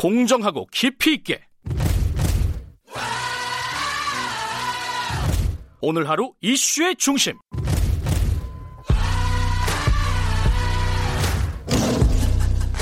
공정하고 깊이 있게. 오늘 하루 이슈의 중심.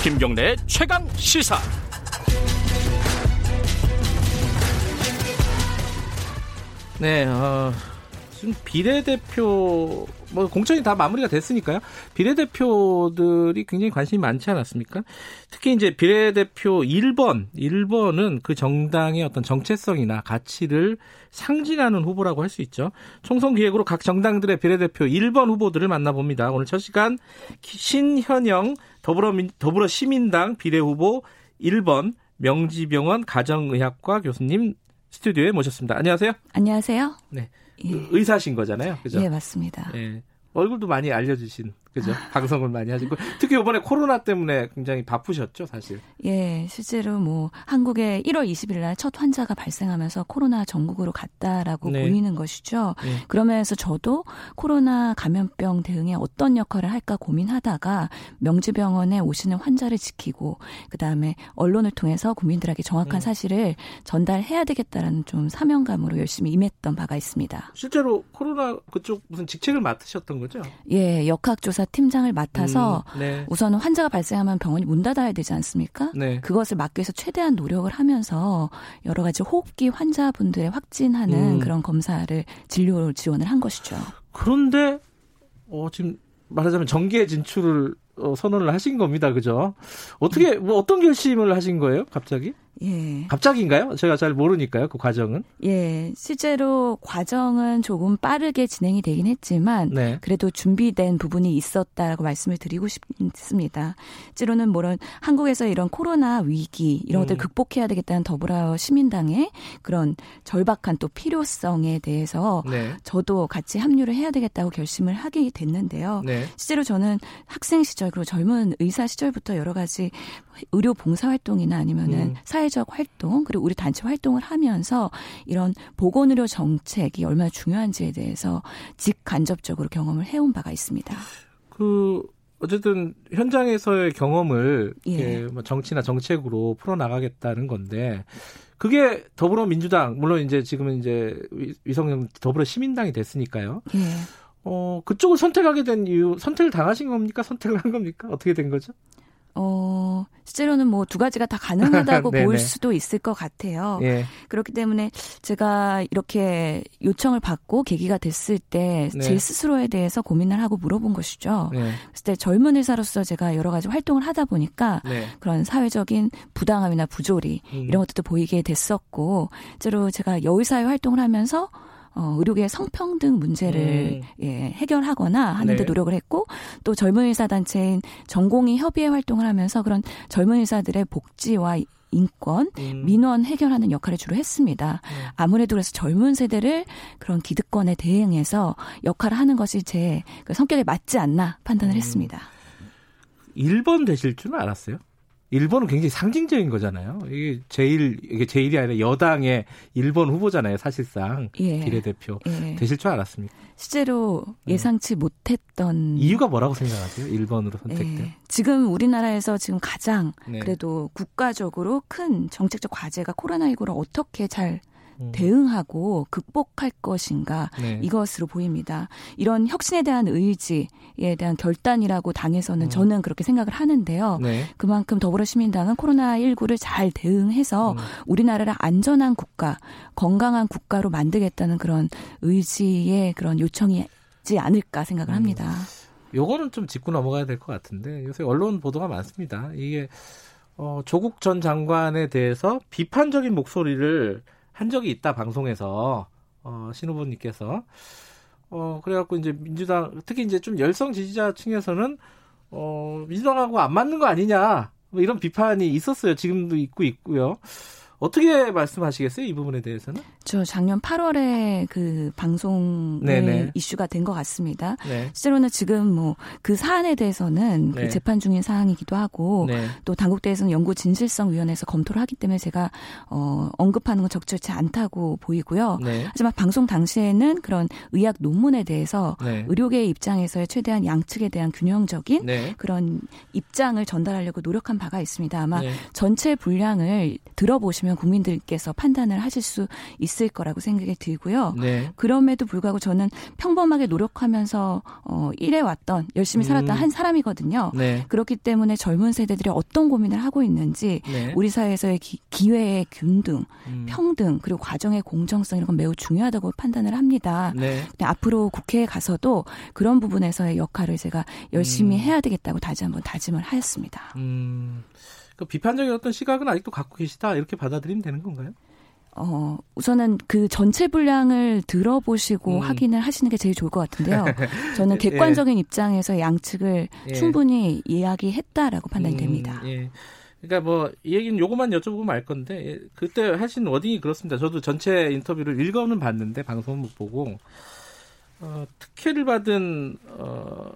김경래의 최강 시사. 네, 어, 지금 비례대표 뭐 공천이 다 마무리가 됐으니까요. 비례대표들이 굉장히 관심이 많지 않았습니까? 특히 이제 비례대표 1번, 1번은 그 정당의 어떤 정체성이나 가치를 상징하는 후보라고 할 수 있죠. 총선 기획으로 각 정당들의 비례대표 1번 후보들을 만나봅니다. 오늘 첫 시간 신현영 더불어민, 더불어시민당 비례후보 1번 명지병원 가정의학과 교수님 스튜디오에 모셨습니다. 안녕하세요. 안녕하세요. 네. 예. 의사신 거잖아요. 그죠? 예, 맞습니다. 예. 얼굴도 많이 알려주신 그죠? 방송을 많이 하시고 특히 이번에 코로나 때문에 굉장히 바쁘셨죠, 사실. 예, 실제로 뭐 한국에 1월 20일 날 첫 환자가 발생하면서 코로나 전국으로 갔다라고 네. 보이는 것이죠. 네. 그러면서 저도 코로나 감염병 대응에 어떤 역할을 할까 고민하다가 명지병원에 오시는 환자를 지키고 그다음에 언론을 통해서 국민들에게 정확한 음. 사실을 전달해야 되겠다라는 좀 사명감으로 열심히 임했던 바가 있습니다. 실제로 코로나 그쪽 무슨 직책을 맡으셨던 거죠? 예, 역학조사 팀장을 맡아서 음, 네. 우선 환자가 발생하면 병원이 문 닫아야 되지 않습니까? 네. 그것을 막기 위해서 최대한 노력을 하면서 여러 가지 호흡기 환자분들의 확진하는 음. 그런 검사를 진료 지원을 한 것이죠. 그런데 어, 지금 말하자면 정계 진출을 어, 선언을 하신 겁니다. 그죠? 어떻게 뭐 어떤 결심을 하신 거예요? 갑자기? 예. 갑자기인가요? 제가 잘 모르니까요. 그 과정은. 예. 실제로 과정은 조금 빠르게 진행이 되긴 했지만 네. 그래도 준비된 부분이 있었다라고 말씀을 드리고 싶습니다. 실제로는 뭐런 한국에서 이런 코로나 위기 이런 음. 것들 극복해야 되겠다는 더불어 시민당의 그런 절박한 또 필요성에 대해서 네. 저도 같이 합류를 해야 되겠다고 결심을 하게 됐는데요. 네. 실제로 저는 학생 시절 그리고 젊은 의사 시절부터 여러 가지 의료 봉사 활동이나 아니면은 음. 사회 적 활동 그리고 우리 단체 활동을 하면서 이런 보건의료 정책이 얼마나 중요한지에 대해서 직간접적으로 경험을 해온 바가 있습니다. 그 어쨌든 현장에서의 경험을 예. 뭐 정치나 정책으로 풀어 나가겠다는 건데 그게 더불어민주당 물론 이제 지금은 이제 위성영 더불어 시민당이 됐으니까요. 예. 어 그쪽을 선택하게 된 이유 선택을 당하신 겁니까? 선택을 한 겁니까? 어떻게 된 거죠? 어, 실제로는 뭐 두 가지가 다 가능하다고 볼 수도 있을 것 같아요. 예. 그렇기 때문에 제가 이렇게 요청을 받고 계기가 됐을 때제 네. 스스로에 대해서 고민을 하고 물어본 것이죠. 네. 그랬을 때 젊은 의사로서 제가 여러 가지 활동을 하다 보니까 네. 그런 사회적인 부당함이나 부조리 음. 이런 것들도 보이게 됐었고, 실제로 제가 여의사회 활동을 하면서 어, 의료계의 성평등 문제를 음. 예, 해결하거나 하는데 네. 노력을 했고 또 젊은 의사 단체인 전공의 협의회 활동을 하면서 그런 젊은 의사들의 복지와 인권, 음. 민원 해결하는 역할을 주로 했습니다. 음. 아무래도 그래서 젊은 세대를 그런 기득권에 대응해서 역할을 하는 것이 제그 성격에 맞지 않나 판단을 음. 했습니다. 1번 되실 줄은 알았어요? 일본은 굉장히 상징적인 거잖아요. 이게 제일 이게 제일이 아니라 여당의 일본 후보잖아요. 사실상 예. 비례대표 예. 되실 줄 알았습니까? 실제로 네. 예상치 음. 못했던 이유가 뭐라고 생각하세요? 일본으로 선택된? 예. 지금 우리나라에서 지금 가장 네. 그래도 국가적으로 큰 정책적 과제가 코로나19를 어떻게 잘 음. 대응하고 극복할 것인가 네. 이것으로 보입니다. 이런 혁신에 대한 의지에 대한 결단이라고 당에서는 음. 저는 그렇게 생각을 하는데요. 네. 그만큼 더불어시민당은 코로나19를 잘 대응해서 음. 우리나라를 안전한 국가, 건강한 국가로 만들겠다는 그런 의지의 그런 요청이지 않을까 생각을 음. 합니다. 요거는 좀 짚고 넘어가야 될 것 같은데 요새 언론 보도가 많습니다. 이게 어, 조국 전 장관에 대해서 비판적인 목소리를 한 적이 있다 방송에서 어, 신 후보님께서 어 그래갖고 이제 민주당 특히 이제 좀 열성 지지자층에서는 어 민주당하고 안 맞는 거 아니냐 뭐 이런 비판이 있었어요. 지금도 있고 있고요. 어떻게 말씀하시겠어요? 이 부분에 대해서는? 저 작년 8월에 그 방송 이슈가 된 것 같습니다. 네. 실제로는 지금 뭐 그 사안에 대해서는 그 네. 그 재판 중인 사항이기도 하고 네. 또 당국대에서는 연구 진실성 위원회에서 검토를 하기 때문에 제가 어 언급하는 건 적절치 않다고 보이고요. 네. 하지만 방송 당시에는 그런 의학 논문에 대해서 네. 의료계의 입장에서의 최대한 양측에 대한 균형적인 네. 그런 입장을 전달하려고 노력한 바가 있습니다. 아마 전체 분량을 들어보시면 국민들께서 판단을 하실 수 있을 거라고 생각이 들고요. 네. 그럼에도 불구하고 저는 평범하게 노력하면서 어, 일해왔던 열심히 살았던 음. 한 사람이거든요. 네. 그렇기 때문에 젊은 세대들이 어떤 고민을 하고 있는지 네. 우리 사회에서의 기, 회의 균등, 음. 평등 그리고 과정의 공정성 이런 건 매우 중요하다고 판단을 합니다. 네. 앞으로 국회에 가서도 그런 부분에서의 역할을 제가 열심히 음. 해야 되겠다고 다시 한번 다짐을 하였습니다. 음. 그 비판적인 어떤 시각은 아직도 갖고 계시다 이렇게 받아들이면 되는 건가요? 어, 우선은 그 전체 분량을 들어보시고 음. 확인을 하시는 게 제일 좋을 것 같은데요. 저는 예. 객관적인 예. 입장에서 양측을 예. 충분히 이야기했다라고 판단이 음, 됩니다. 예. 그러니까 뭐 이 얘기는 요것만 여쭤보고 말 건데 예, 그때 하신 워딩이 그렇습니다. 저도 전체 인터뷰를 읽어는 봤는데 방송은 못 보고 어, 특혜를 받은 어,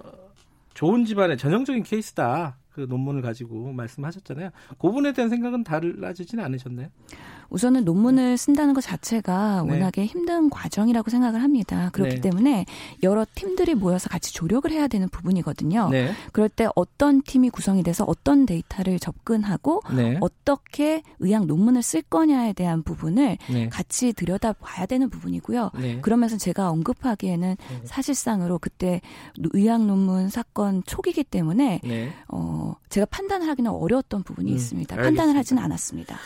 좋은 집안의 전형적인 케이스다. 그 논문을 가지고 말씀하셨잖아요. 그 부분에 대한 생각은 달라지지는 않으셨나요? 우선은 논문을 쓴다는 것 자체가 네. 워낙에 힘든 과정이라고 생각을 합니다. 그렇기 네. 때문에 여러 팀들이 모여서 같이 조력을 해야 되는 부분이거든요. 네. 그럴 때 어떤 팀이 구성이 돼서 어떤 데이터를 접근하고 네. 어떻게 의학 논문을 쓸 거냐에 대한 부분을 네. 같이 들여다봐야 되는 부분이고요. 네. 그러면서 제가 언급하기에는 사실상으로 그때 의학 논문 사건 초기이기 때문에 어, 제가 판단을 하기는 어려웠던 부분이 음, 있습니다. 알겠습니다. 판단을 하지는 않았습니다.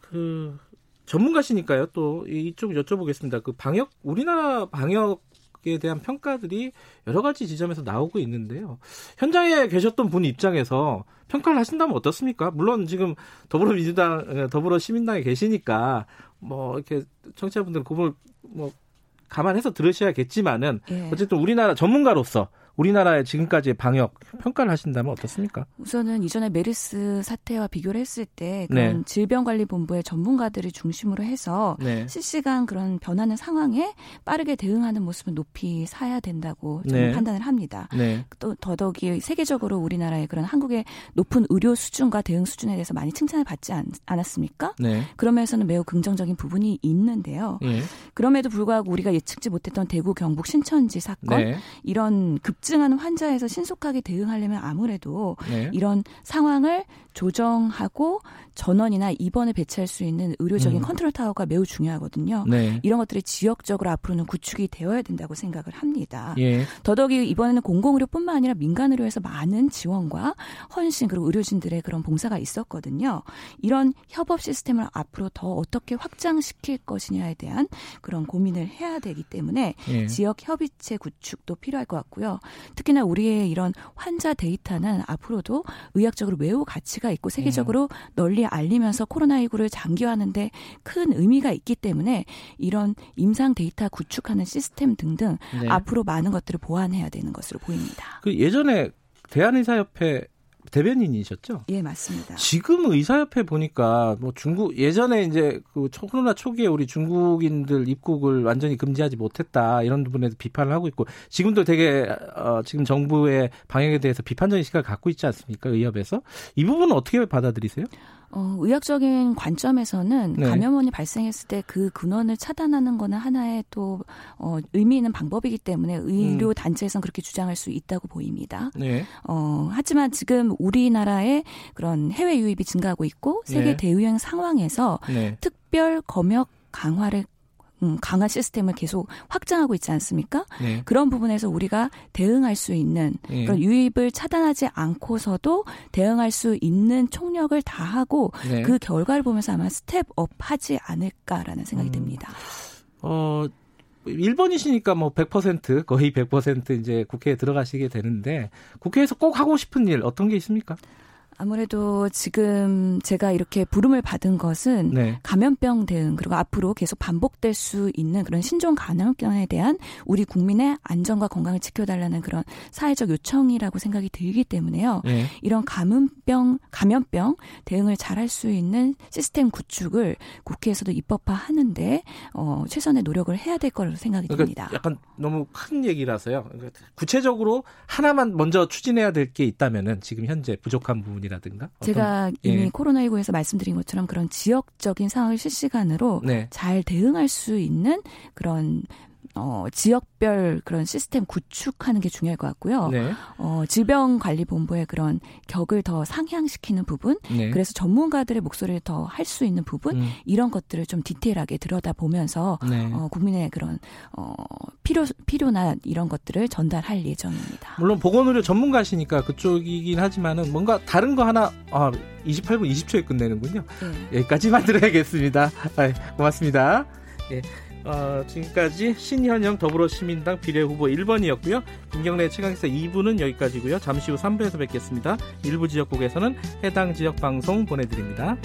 그 전문가시니까요. 또 이쪽 여쭤보겠습니다. 그 방역 우리나라 방역 에 대한 평가들이 여러 가지 지점에서 나오고 있는데요. 현장에 계셨던 분 입장에서 평가를 하신다면 어떻습니까? 물론 지금 더불어민주당, 더불어 시민당에 계시니까 뭐 이렇게 청취자분들은 그걸 뭐 감안해서 들으셔야겠지만은 예. 어쨌든 우리나라 전문가로서 우리나라의 지금까지의 방역 평가를 하신다면 어떻습니까? 우선은 이전에 메르스 사태와 비교를 했을 때 그런 네. 질병관리본부의 전문가들을 중심으로 해서 네. 실시간 그런 변하는 상황에 빠르게 대응하는 모습은 높이 사야 된다고 저는 네. 판단을 합니다. 네. 또 더더욱이 세계적으로 우리나라의 그런 한국의 높은 의료 수준과 대응 수준에 대해서 많이 칭찬을 받지 않, 았습니까 네. 그러면서는 매우 긍정적인 부분이 있는데요. 예. 그럼에도 불구하고 우리가 예측지 못했던 대구 경북 신천지 사건 네. 이런 급 급증하는 환자에서 신속하게 대응하려면 아무래도 네. 이런 상황을 조정하고 전원이나 입원을 배치할 수 있는 의료적인 음. 컨트롤 타워가 매우 중요하거든요. 네. 이런 것들이 지역적으로 앞으로는 구축이 되어야 된다고 생각을 합니다. 예. 더더욱이 이번에는 공공의료뿐만 아니라 민간의료에서 많은 지원과 헌신 그리고 의료진들의 그런 봉사가 있었거든요. 이런 협업 시스템을 앞으로 더 어떻게 확장시킬 것이냐에 대한 그런 고민을 해야 되기 때문에 예. 지역 협의체 구축도 필요할 것 같고요. 특히나 우리의 이런 환자 데이터는 앞으로도 의학적으로 매우 가치가 있고 세계적으로 음. 널리 알리면서 코로나19를 장기화하는데 큰 의미가 있기 때문에 이런 임상 데이터 구축하는 시스템 등등 네. 앞으로 많은 것들을 보완해야 되는 것으로 보입니다. 그 예전에 대한의사협회 대변인이셨죠? 예, 맞습니다. 지금 의사협회 보니까 뭐 중국 예전에 이제 그 코로나 초기에 우리 중국인들 입국을 완전히 금지하지 못했다 이런 부분에서 비판을 하고 있고 지금도 되게 어, 지금 정부의 방역에 대해서 비판적인 시각을 갖고 있지 않습니까? 의협에서 이 부분은 어떻게 받아들이세요? 어, 의학적인 관점에서는 네. 감염원이 발생했을 때 그 근원을 차단하는 거는 하나의 또 어, 의미 있는 방법이기 때문에 의료 음. 단체에서는 그렇게 주장할 수 있다고 보입니다. 네. 어, 하지만 지금 우리나라의 그런 해외 유입이 증가하고 있고 세계 네. 대유행 상황에서 네. 특별 검역 강화를 음, 강한 시스템을 계속 확장하고 있지 않습니까? 네. 그런 부분에서 우리가 대응할 수 있는 네. 그런 유입을 차단하지 않고서도 대응할 수 있는 총력을 다하고 네. 그 결과를 보면서 아마 step up 하지 않을까라는 생각이 음. 듭니다. 어, 1번이시니까 뭐 100% 거의 100% 이제 국회에 들어가시게 되는데 국회에서 꼭 하고 싶은 일 어떤 게 있습니까? 아무래도 지금 제가 이렇게 부름을 받은 것은 네. 감염병 대응 그리고 앞으로 계속 반복될 수 있는 그런 신종 감염병에 대한 우리 국민의 안전과 건강을 지켜달라는 그런 사회적 요청이라고 생각이 들기 때문에요. 네. 이런 감염병 감염병 대응을 잘할 수 있는 시스템 구축을 국회에서도 입법화하는데 어, 최선의 노력을 해야 될 거라고 생각이 그러니까 듭니다. 약간 너무 큰 얘기라서요. 그러니까 구체적으로 하나만 먼저 추진해야 될 게 있다면은 지금 현재 부족한 부분이 이라든가 제가 이미 예. 코로나19에서 말씀드린 것처럼 그런 지역적인 상황을 실시간으로 네. 잘 대응할 수 있는 그런 어, 지역별 그런 시스템 구축하는 게 중요할 것 같고요. 네. 어, 질병관리본부의 그런 격을 더 상향시키는 부분, 네. 그래서 전문가들의 목소리를 더 할 수 있는 부분, 음. 이런 것들을 좀 디테일하게 들여다보면서 네. 어, 국민의 그런 어, 필요 필요나 이런 것들을 전달할 예정입니다. 물론 보건의료 전문가시니까 그쪽이긴 하지만은 뭔가 다른 거 하나 아, 28분 20초에 끝내는군요. 네. 여기까지만 들어야겠습니다. 아, 고맙습니다. 예. 어, 지금까지 신현영 더불어시민당 비례후보 1번이었고요. 김경래 최강기사 2부는 여기까지고요. 잠시 후 3부에서 뵙겠습니다. 일부 지역국에서는 해당 지역 방송 보내드립니다.